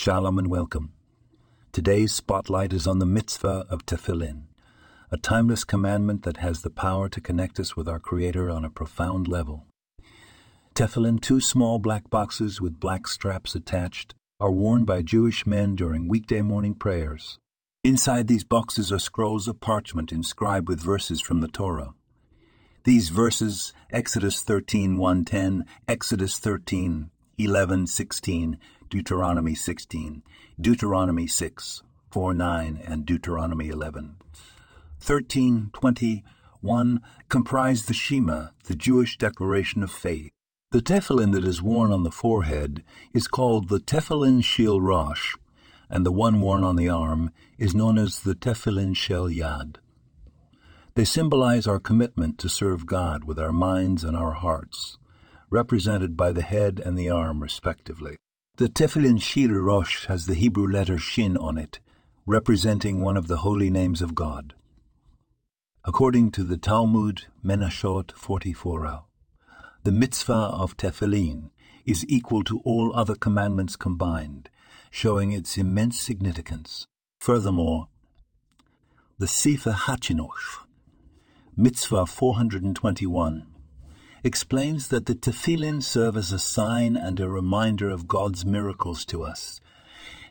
Shalom and welcome. Today's spotlight is on the mitzvah of tefillin, a timeless commandment that has the power to connect us with our Creator on a profound level. Tefillin, two small black boxes with black straps attached, are worn by Jewish men during weekday morning prayers. Inside these boxes are scrolls of parchment inscribed with verses from the Torah. These verses, Exodus 13, 110, Exodus 13, 11, 16, Deuteronomy 16, Deuteronomy 6, 4, 9, and Deuteronomy 11. 13, 20, 1 comprise the Shema, the Jewish declaration of faith. The tefillin that is worn on the forehead is called the tefillin shel rosh, and the one worn on the arm is known as the tefillin shel yad. They symbolize our commitment to serve God with our minds and our hearts, represented by the head and the arm respectively. The Tefillin Shel Rosh has the Hebrew letter Shin on it, representing one of the holy names of God. According to the Talmud Menachot 44, the mitzvah of Tefillin is equal to all other commandments combined, showing its immense significance. Furthermore, the Sefer Hachinuch, mitzvah 421, explains that the tefillin serve as a sign and a reminder of God's miracles to us,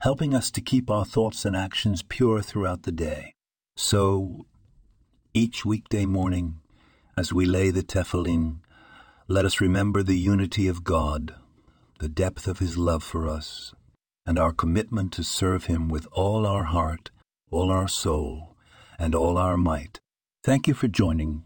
helping us to keep our thoughts and actions pure throughout the day. So, each weekday morning, as we lay the tefillin, let us remember the unity of God, the depth of His love for us, and our commitment to serve Him with all our heart, all our soul, and all our might. Thank you for joining